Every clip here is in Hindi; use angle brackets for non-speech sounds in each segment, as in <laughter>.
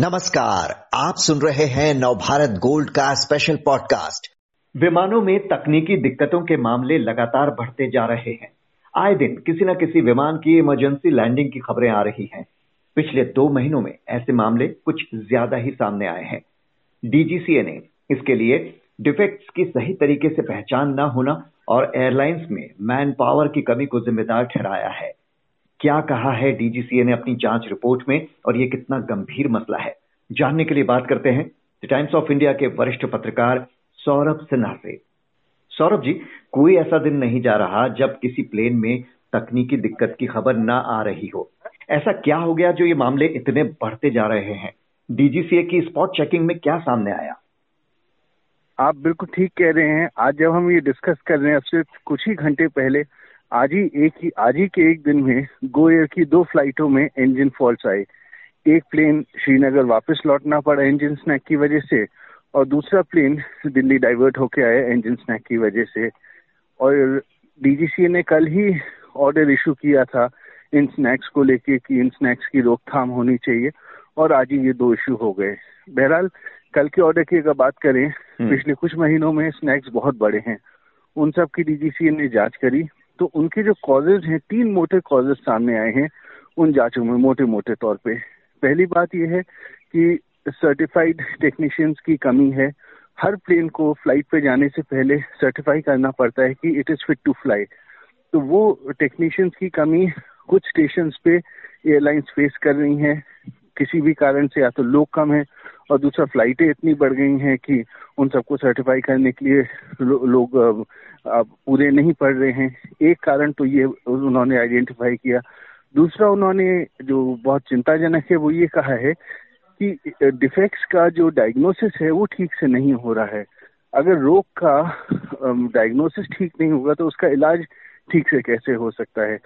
नमस्कार, आप सुन रहे हैं नवभारत गोल्ड का स्पेशल पॉडकास्ट विमानों में तकनीकी दिक्कतों के मामले लगातार बढ़ते जा रहे हैं। आए दिन किसी न किसी विमान की इमरजेंसी लैंडिंग की खबरें आ रही हैं। पिछले दो महीनों में ऐसे मामले कुछ ज़्यादा ही सामने आए हैं। डीजीसीए ने इसके लिए डिफेक्ट्स की सही तरीके से पहचान न होना और एयरलाइंस में मैन पावर की कमी को जिम्मेदार ठहराया है। क्या कहा है डीजीसीए ने अपनी जाँच रिपोर्ट में और ये कितना गंभीर मसला है? जानने के लिए बात करते हैं द टाइम्स ऑफ़ इंडिया के वरिष्ठ पत्रकार सौरभ सिन्हा से। सौरभ जी, कोई ऐसा दिन नहीं जा रहा जब किसी प्लेन में तकनीकी दिक्कत की खबर ना आ रही हो। ऐसा क्या हो गया जो ये मामले इतने बढ़ते जा रहे हैं? डीजीसीए की स्पॉट चेकिंग में क्या सामने आया? आप बिल्कुल ठीक कह रहे हैं। आज जब हम ये डिस्कस कर रहे हैं, अब से कुछ ही घंटे पहले आज ही एक ही आज ही के एक दिन में गो एयर की दो फ्लाइटों में इंजन फॉल्ट आए। एक प्लेन श्रीनगर वापस लौटना पड़ा इंजन स्नैक की वजह से और दूसरा प्लेन दिल्ली डाइवर्ट होके आया इंजन स्नैक की वजह से। और डीजीसी ने कल ही ऑर्डर इशू किया था इन स्नैक्स को लेके कि इन स्नैक्स की रोकथाम होनी चाहिए और आज ही ये दो इशू हो गए। बहरहाल कल के ऑर्डर की अगर बात करें हम्म। पिछले कुछ महीनों में स्नैक्स बहुत बड़े हैं। उन सब की डीजीसी ने जाँच करी। तो उनके जो कॉजेज हैं, तीन मोटे कॉजेज सामने आए हैं उन जांचों में, मोटे मोटे तौर पे। पहली बात यह है कि सर्टिफाइड टेक्नीशियंस की कमी है। हर प्लेन को फ़्लाइट पे जाने से पहले सर्टिफाई करना पड़ता है कि it is fit to fly तो वो टेक्नीशियंस की कमी कुछ स्टेशन पे एयरलाइंस फेस कर रही हैं। किसी भी कारण से या तो लोग कम है और दूसरा फ्लाइटें इतनी बढ़ गई हैं कि उन सबको सर्टिफाई करने के लिए लो, लोग पूरे नहीं पड़ रहे हैं। एक कारण तो ये उन्होंने आइडेंटिफाई किया। दूसरा उन्होंने जो बहुत चिंताजनक है वो ये कहा है कि डिफेक्ट्स का जो डायग्नोसिस है वो ठीक से नहीं हो रहा है। अगर रोग का डायग्नोसिस ठीक नहीं होगा तो उसका इलाज ठीक से कैसे हो सकता है?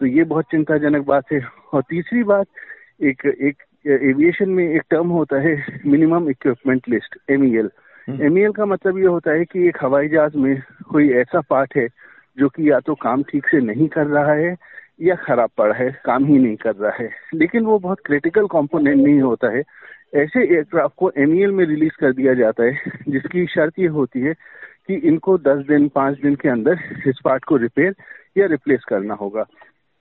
तो ये बहुत चिंताजनक बात है। और तीसरी बात एक एक एविएशन में एक टर्म होता है minimum equipment list MEL MEL का मतलब ये होता है कि एक हवाई जहाज़ में कोई ऐसा पार्ट है जो कि या तो काम ठीक से नहीं कर रहा है या खराब पड़ा है काम ही नहीं कर रहा है। लेकिन वो बहुत क्रिटिकल कंपोनेंट नहीं होता है। ऐसे एयरक्राफ्ट को एमईएल में रिलीज़ कर दिया जाता है जिसकी शर्त ये होती है कि इनको 10 दिन 5 दिन के अंदर इस पार्ट को रिपेयर या रिप्लेस करना होगा।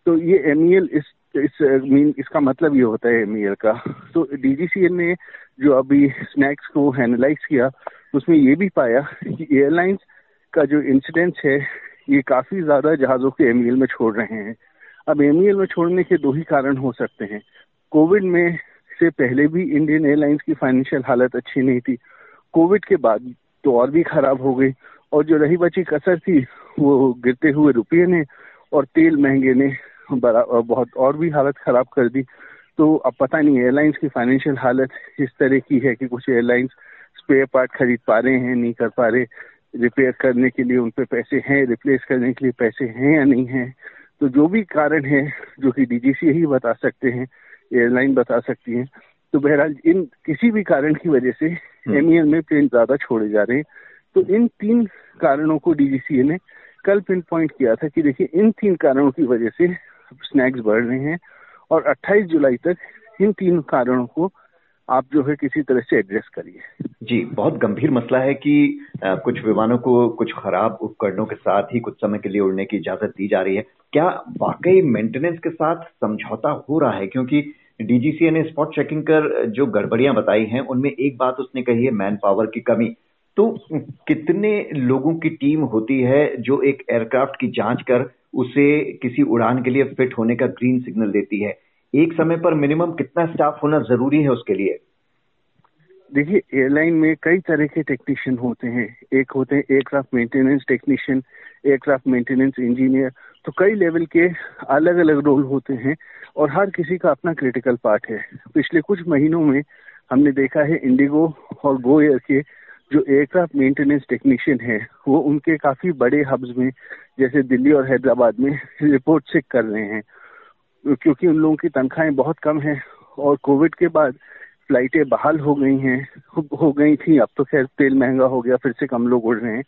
तो ये एमईएल इस इस मीन इसका मतलब ये होता है एमईएल का। तो डीजीसीएल ने जो अभी स्नैक्स को एनालाइज किया, उसमें ये भी पाया कि एयरलाइंस का जो इंसिडेंस है, ये काफ़ी ज़्यादा जहाजों के एमईएल में छोड़ रहे हैं। अब एमईएल में छोड़ने के दो ही कारण हो सकते हैं। कोविड में से पहले भी इंडियन एयरलाइंस की फाइनेंशियल हालत अच्छी नहीं थी। कोविड के बाद तो और भी खराब हो गई और जो रही बची कसर थी, वो गिरते हुए रुपये ने और तेल महँगे ने <laughs> बहुत और भी हालत खराब कर दी। तो अब पता नहीं एयरलाइंस की फाइनेंशियल हालत इस तरह की है कि कुछ एयरलाइंस स्पेयर पार्ट खरीद पा रहे हैं नहीं कर पा रहे। रिपेयर करने के लिए उन पे पैसे हैं रिप्लेस करने के लिए पैसे हैं या नहीं हैं? तो जो भी कारण है जो कि डीजीसी ही बता सकते हैं एयरलाइन बता सकती है तो बहरहाल इन किसी भी कारण की वजह से एमईएल हम्म। में प्लेन ज़्यादा छोड़े जा रहे हैं। तो इन तीन कारणों को डीजीसीए ने कल पिन पॉइंट किया था कि देखिए इन तीन कारणों की वजह से स्नैक्स बढ़ रहे हैं और 28 जुलाई तक इन तीन कारणों को आप जो है किसी तरह से एड्रेस करिए। जी बहुत गंभीर मसला है कि आ, कुछ विमानों को कुछ खराब उपकरणों के साथ ही कुछ समय के लिए उड़ने की इजाज़त दी जा रही है। क्या वाकई मेंटेनेंस के साथ समझौता हो रहा है? क्योंकि डीजीसीए ने स्पॉट चेकिंग कर जो गड़बड़ियाँ बताई हैं उनमें एक बात उसने कही है मैन पावर की कमी। तो कितने लोगों की टीम होती है जो एक एयरक्राफ्ट की जाँच कर उसे किसी उड़ान के लिए फिट होने का ग्रीन सिग्नल देती है? एक समय पर मिनिमम कितना स्टाफ होना ज़रूरी है उसके लिए? देखिए, एयरलाइन में कई तरह के टेक्नीशियन होते हैं। एक होते हैं aircraft maintenance technician, aircraft maintenance engineer. तो कई लेवल के अलग अलग रोल होते हैं और हर किसी का अपना क्रिटिकल पार्ट है। पिछले कुछ महीनों में हमने देखा है इंडिगो और गो एयर के जो एयरक्राफ्ट मेंटेनेंस टेक्नीशियन है, वो उनके काफ़ी बड़े हब्स में, जैसे दिल्ली और हैदराबाद में रिपोर्ट चेक कर रहे हैं। क्योंकि उन लोगों की तनख्वाहें बहुत कम है और कोविड के बाद फ्लाइटें बहाल हो गई हैं। हो गई थी, अब तो खैर तेल महँगा हो गया, फिर से कम लोग उड़ रहे हैं।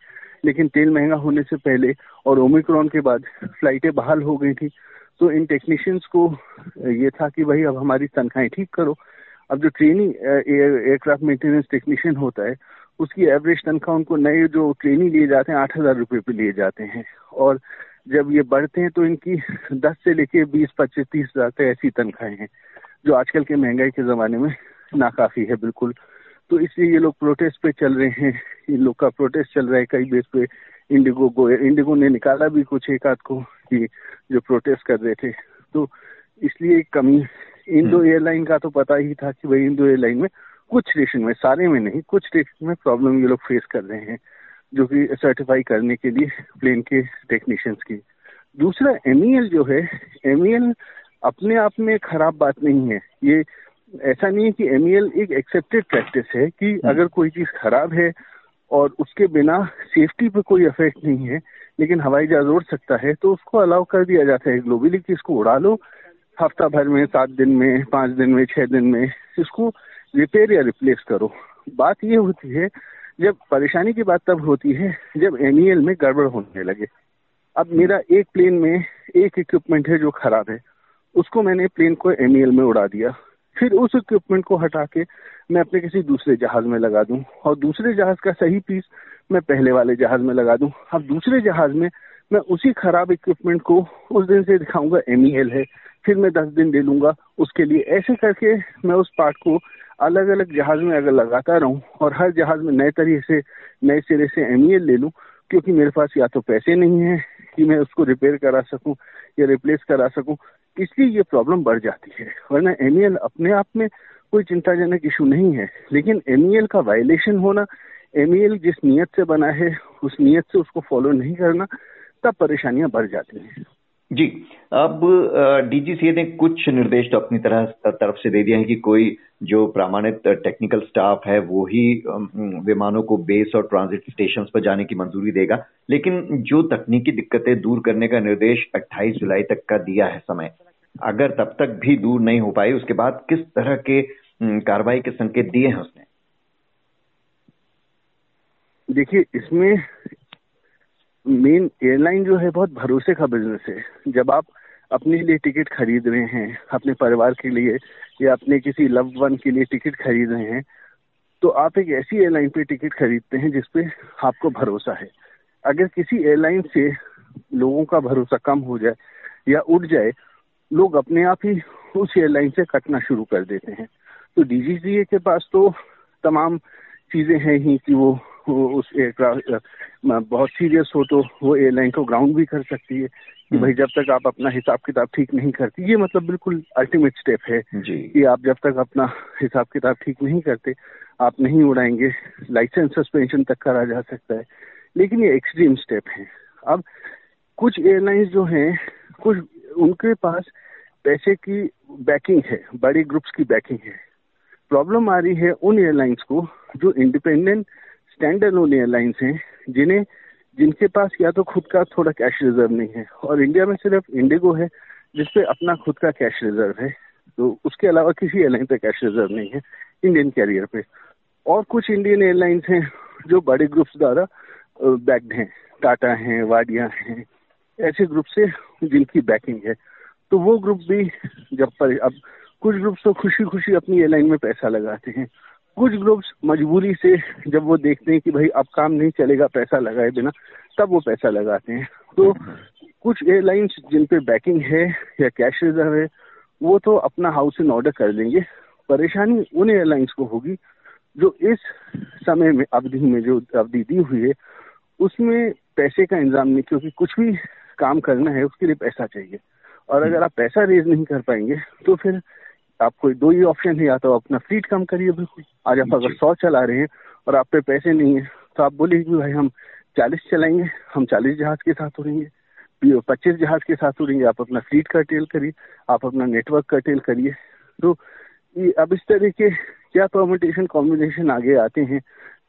लेकिन तेल महँगा होने से पहले और ओमिक्रॉन के बाद फ्लाइटें बहाल हो गई थी तो इन टेक्नीशियंस को ये था कि भाई अब हमारी तनख्वाहें ठीक करो। अब जो ट्रेनिंग एयरक्राफ्ट मेंटेनेंस टेक्नीशियन होता है उसकी एवरेज तनख्वाह उनको नए जो ट्रेनिंग लिए जाते हैं आठ हज़ार रुपये पे लिए जाते हैं। और जब ये बढ़ते हैं तो इनकी दस से लेके बीस पच्चीस तीस हज़ार तक ऐसी तनख्वाहें हैं जो आजकल के महँगाई के ज़माने में नाकाफ़ी है बिल्कुल। तो इसलिए ये लोग प्रोटेस्ट पे चल रहे हैं इन लोग का प्रोटेस्ट चल रहा है कई बेस पे। इंडिगो को इंडिगो ने निकाला भी कुछ एक आध को कि जो प्रोटेस्ट कर रहे थे। तो इसलिए कमी इंडो एयरलाइन हम्म। का तो पता ही था कि भाई इंडो एयरलाइन में कुछ स्टेशन में सारे में नहीं कुछ स्टेशन में प्रॉब्लम ये लोग फेस कर रहे हैं जो कि सर्टिफाई करने के लिए प्लेन के टेक्नीशियंस की। दूसरा एम जो है एम अपने आप में खराब बात नहीं है। ये ऐसा नहीं है कि एम एक एक्सेप्टेड प्रैक्टिस है कि हम्म। अगर कोई चीज़ खराब है और उसके बिना सेफ्टी पे कोई इफ़ेक्ट नहीं है लेकिन हवाई जहाज़ उड़ सकता है तो उसको अलाउ कर दिया जाता है ग्लोबली कि इसको उड़ा लो। हफ़्ता भर में सात दिन में पाँच दिन में छह दिन में इसको रिपेयर या रिप्लेस करो। बात ये होती है जब परेशानी की बात तब होती है जब एमईएल में गड़बड़ होने लगे। अब मेरा एक प्लेन में एक इक्विपमेंट है जो खराब है। उसको मैंने प्लेन को एमईएल में उड़ा दिया। फिर उस इक्विपमेंट को हटा के मैं अपने किसी दूसरे जहाज़ में लगा दूँ। और दूसरे जहाज़ का सही पीस मैं पहले वाले जहाज़ में लगा दूँ। अब दूसरे जहाज़ में मैं उसी खराब इक्विपमेंट को उस दिन से दिखाऊँगा एमईएल है। फिर मैं दस दिन दे लूँगा। उसके लिए ऐसे करके मैं उस पार्ट को अलग अलग जहाज़ में अगर लगाता रहूँ और हर जहाज़ में नए तरीके से, नए सिरे से एमईएल ले लूँ, क्योंकि मेरे पास या तो पैसे नहीं है कि मैं उसको रिपेयर करा सकूँ या रिप्लेस करा सकूँ, इसलिए ये प्रॉब्लम बढ़ जाती है। वरना एमईएल अपने आप में कोई चिंताजनक इशू नहीं है। लेकिन एमईएल का वायलेशन होना एमईएल जिस नीयत से बना है, उस नीयत से उसको फॉलो नहीं करना, तब परेशानियाँ बढ़ जाती हैं। जी, अब डीजीसीए ने कुछ निर्देश तो अपनी तरह, तरफ़ से दे दिए हैं कि कोई जो प्रमाणित टेक्निकल स्टाफ है, वो ही विमानों को बेस और ट्रांजिट स्टेशन पर जाने की मंजूरी देगा। लेकिन जो तकनीकी दिक्कतें दूर करने का निर्देश 28 जुलाई तक का दिया है समय, अगर तब तक भी दूर नहीं हो पाई, उसके बाद किस तरह के कार्रवाई के संकेत दिए हैं उसने? देखिए, इसमें मेन एयरलाइन जो है बहुत भरोसे का बिज़नेस है। जब आप अपने लिए टिकट खरीद रहे हैं, अपने परिवार के लिए या अपने किसी लव वन के लिए टिकट खरीद रहे हैं तो आप एक ऐसी एयरलाइन पे टिकट खरीदते हैं जिसपे आपको भरोसा है। अगर किसी एयरलाइन से लोगों का भरोसा कम हो जाए या उठ जाए, लोग अपने आप ही उस एयरलाइन से कटना शुरू कर देते हैं। तो डीजीसीए के पास तो तमाम चीज़ें हैं ही कि वो उस एयरक्राफ्ट बहुत सीरियस हो तो वो एयरलाइन को ग्राउंड भी कर सकती है कि भाई जब तक आप अपना हिसाब किताब ठीक नहीं करती ये मतलब बिल्कुल अल्टीमेट स्टेप है कि आप जब तक अपना हिसाब किताब ठीक नहीं करते आप नहीं उड़ाएँगे लाइसेंस सस्पेंशन तक करा जा सकता है। लेकिन ये एक्सट्रीम स्टेप है। अब कुछ एयरलाइंस जो हैं कुछ उनके पास पैसे की बैकिंग है बड़ी ग्रुप्स की बैकिंग है। प्रॉब्लम आ रही है उन एयरलाइंस को जो इंडिपेंडेंट स्टैंड लोन एयरलाइंस हैं, जिन्हें, जिनके पास या तो खुद का थोड़ा कैश रिज़र्व नहीं है, और इंडिया में सिर्फ़ इंडिगो है, जिसपे अपना खुद का कैश रिज़र्व है। तो उसके अलावा किसी एयरलाइन पे कैश रिज़र्व नहीं है इंडियन कैरियर पे। और कुछ इंडियन एयरलाइंस हैं, जो बड़े ग्रुप्स द्वारा बैक्ड हैं। टाटा हैं वाडिया हैं, ऐसे ग्रुप से जिनकी बैकिंग है। तो वो ग्रुप भी, जब पर, अब कुछ ग्रुप्स तो खुशी खुशी अपनी एयरलाइन में पैसा लगाते हैं। कुछ ग्रुप्स मजबूरी से जब वो देखते हैं कि भाई अब काम नहीं चलेगा, पैसा लगाए बिना, तब वो पैसा लगाते हैं। तो कुछ एयरलाइंस जिन पे बैकिंग है या कैश रिज़र्व है, वो तो अपना हाउस इन ऑर्डर कर देंगे। परेशानी उन एयरलाइंस को होगी जो इस समय में, अवधि में जो अवधि दी हुई है, उसमें पैसे का इंतज़ाम नहीं, क्योंकि कुछ भी काम करना है, उसके लिए पैसा चाहिए। और अगर आप पैसा रेज नहीं कर पाएँगे तो फिर आपको दो ही ऑप्शन है या तो अपना फ्लीट कम करिए बिल्कुल। आज आप अगर सौ चला रहे हैं और आप पे पैसे नहीं है तो आप बोलिए कि भाई हम चालीस चलाएँगे हम चालीस जहाज़ के साथ उड़ेंगे पच्चीस जहाज़ के साथ उड़ेंगे आप अपना फ्लीट का टेल करिए आप अपना नेटवर्क का टेल करिए। तो ये अब इस तरह के क्या परमिटेशन कॉम्बिनेशन आगे आते हैं?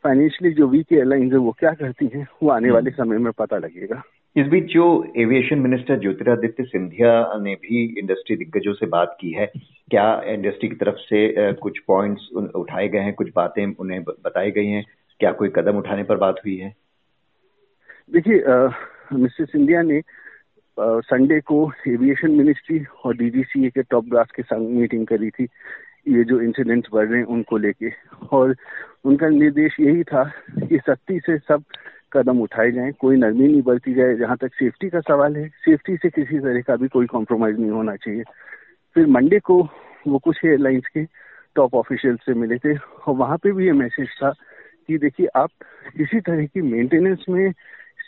फाइनेंशियली जो वीक एयरलाइंस है वो क्या करती हैं? वो आने हम्म। वाले समय में पता लगेगा। इस बीच जो एविएशन मिनिस्टर ज्योतिरादित्य सिंधिया ने भी इंडस्ट्री दिग्गजों से बात की है, क्या इंडस्ट्री की तरफ़ से कुछ पॉइंट्स उठाए गए हैं, कुछ बातें उन्हें बताई गई हैं, क्या कोई कदम उठाने पर बात हुई है? देखिए मिस्टर सिंधिया ने संडे को एविएशन मिनिस्ट्री और डीजीसीए के टॉप ब्रास के संग मीटिंग करी थी। ये जो इंसिडेंट्स बढ़ रहे हैं, उनको लेके। और उनका निर्देश यही था कि सख्ती से सब कदम उठाए जाएँ, कोई नरमी नहीं बरती जाए, जहाँ तक सेफ्टी का सवाल है। सेफ्टी से किसी तरह का भी कोई कॉम्प्रोमाइज नहीं होना चाहिए। फिर मंडे को वो कुछ एयरलाइंस के टॉप ऑफिशियल से मिले थे, और वहाँ पे भी ये मैसेज था कि देखिए, आप किसी तरह की मेंटेनेंस में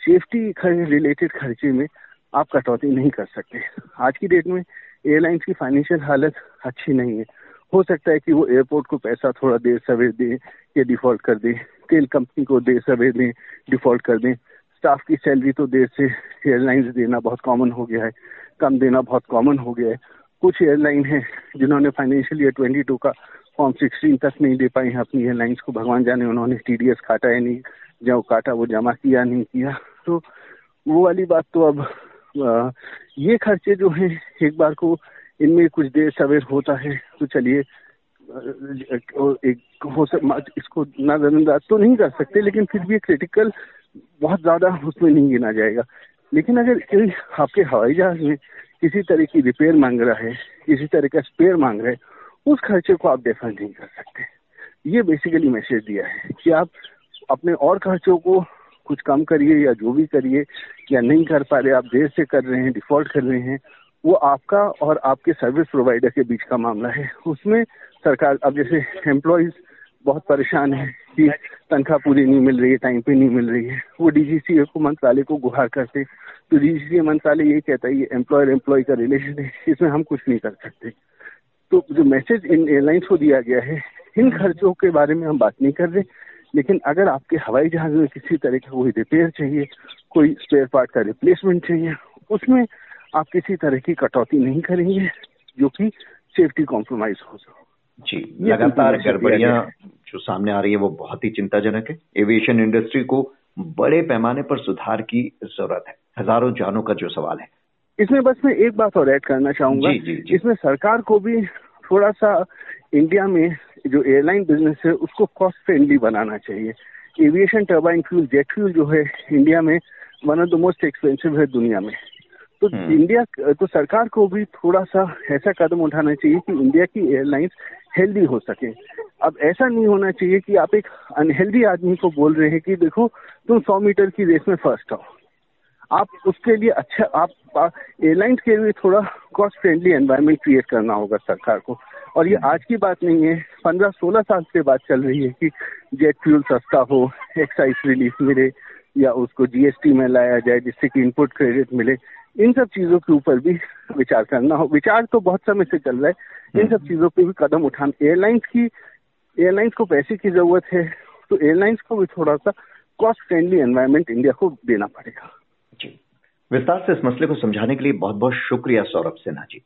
सेफ्टी रिलेटेड खर्चे में आप कटौती नहीं कर सकते। आज की डेट में एयरलाइंस की फाइनेंशियल हालत अच्छी नहीं है। हो सकता है कि वो एयरपोर्ट को पैसा थोड़ा देर, सवेर दें या डिफ़ॉल्ट कर दें। तेल कंपनी को देर सवेर दें डिफ़ॉल्ट कर दें। स्टाफ की सैलरी तो देर से एयरलाइंस देना बहुत कॉमन हो गया है कम देना बहुत कॉमन हो गया है। कुछ एयरलाइन है जिन्होंने फाइनेंशियल ईयर ट्वेंटी टू का फॉर्म सिक्सटीन तक नहीं दे पाई हैं अपनी एयरलाइंस को भगवान जाने उन्होंने टी डी एस काटा या नहीं जो काटा वो जमा किया नहीं किया। तो वो वाली बात तो अब आ, ये खर्चे जो हैं एक बार को इनमें कुछ देर सवेर होता है। तो चलिए एक हो सक इसको नजरअंदाज तो नहीं कर सकते, लेकिन फिर भी क्रिटिकल बहुत ज़्यादा उसमें नहीं गिना जाएगा। लेकिन अगर आपके हवाई जहाज़ में किसी तरह की रिपेयर मांग रहा है, किसी तरह का स्पेयर मांग रहा है, उस खर्चे को आप डेफर नहीं कर सकते। ये बेसिकली मैसेज दिया है कि आप अपने और खर्चों को कुछ कम करिए या जो भी करिए, या नहीं कर पा रहे, आप देर से कर रहे हैं डिफ़ॉल्ट कर रहे हैं, वो आपका और आपके सर्विस प्रोवाइडर के बीच का मामला है। उसमें सरकार, अब जैसे एम्प्लॉयज़ बहुत परेशान है कि तनख्वाह पूरी नहीं मिल रही है टाइम पे नहीं मिल रही है। वो डीजीसीए को, मंत्रालय को गुहार करते तो डीजीसीए मंत्रालय ये कहता है, ये एम्प्लॉयर एम्प्लॉय का रिलेशन है, इसमें हम कुछ नहीं कर सकते। तो जो मैसेज इन एयरलाइंस को दिया गया है, इन खर्चों के बारे में हम बात नहीं कर रहे। लेकिन अगर आपके हवाई जहाज़ में किसी तरह का कोई रिपेयर चाहिए, कोई स्पेयर पार्ट का रिप्लेसमेंट चाहिए, उसमें आप किसी तरह की कटौती नहीं करेंगे, जो कि सेफ्टी कॉम्प्रोमाइज हो जी लगातार गड़बड़ियाँ जो सामने आ रही है वो बहुत ही चिंताजनक है। एविएशन इंडस्ट्री को बड़े पैमाने पर सुधार की ज़रूरत है। हज़ारों जानों का जो सवाल है। इसमें बस मैं एक बात और ऐड करना चाहूँगा। जी, जी, जी. इसमें सरकार को भी थोड़ा सा इंडिया में जो एयरलाइन बिज़नेस है उसको कॉस्ट फ्रेंडली बनाना चाहिए। Aviation turbine fuel jet fuel जो है इंडिया में one of the most expensive है दुनिया में। तो हम्म। इंडिया तो सरकार को भी थोड़ा सा ऐसा कदम उठाना चाहिए कि इंडिया की एयरलाइंस हेल्दी हो सके। अब ऐसा नहीं होना चाहिए कि आप एक अनहेल्दी आदमी को बोल रहे हैं कि देखो तुम सौ मीटर की रेस में फ़र्स्ट आओ आप उसके लिए अच्छा आप एयरलाइंस के लिए थोड़ा कॉस्ट फ्रेंडली एनवायरनमेंट क्रिएट करना होगा सरकार को। और ये आज की बात नहीं है पंद्रह सोलह साल से बात चल रही है कि जेट फ्यूल सस्ता हो एक्साइज रिलीफ मिले या उसको जीएसटी में लाया जाए जिससे कि इनपुट क्रेडिट मिले इन सब चीज़ों के ऊपर भी विचार करना हो। विचार तो बहुत समय से चल रहा है। इन सब हम्म। चीज़ों पे भी कदम उठाना। एयरलाइंस की एयरलाइंस को पैसे की ज़रूरत है तो एयरलाइंस को भी थोड़ा सा कॉस्ट फ्रेंडली एनवायरमेंट इंडिया को देना पड़ेगा। जी। विस्तार से इस मसले को समझाने के लिए बहुत बहुत शुक्रिया सौरभ सिन्हा जी।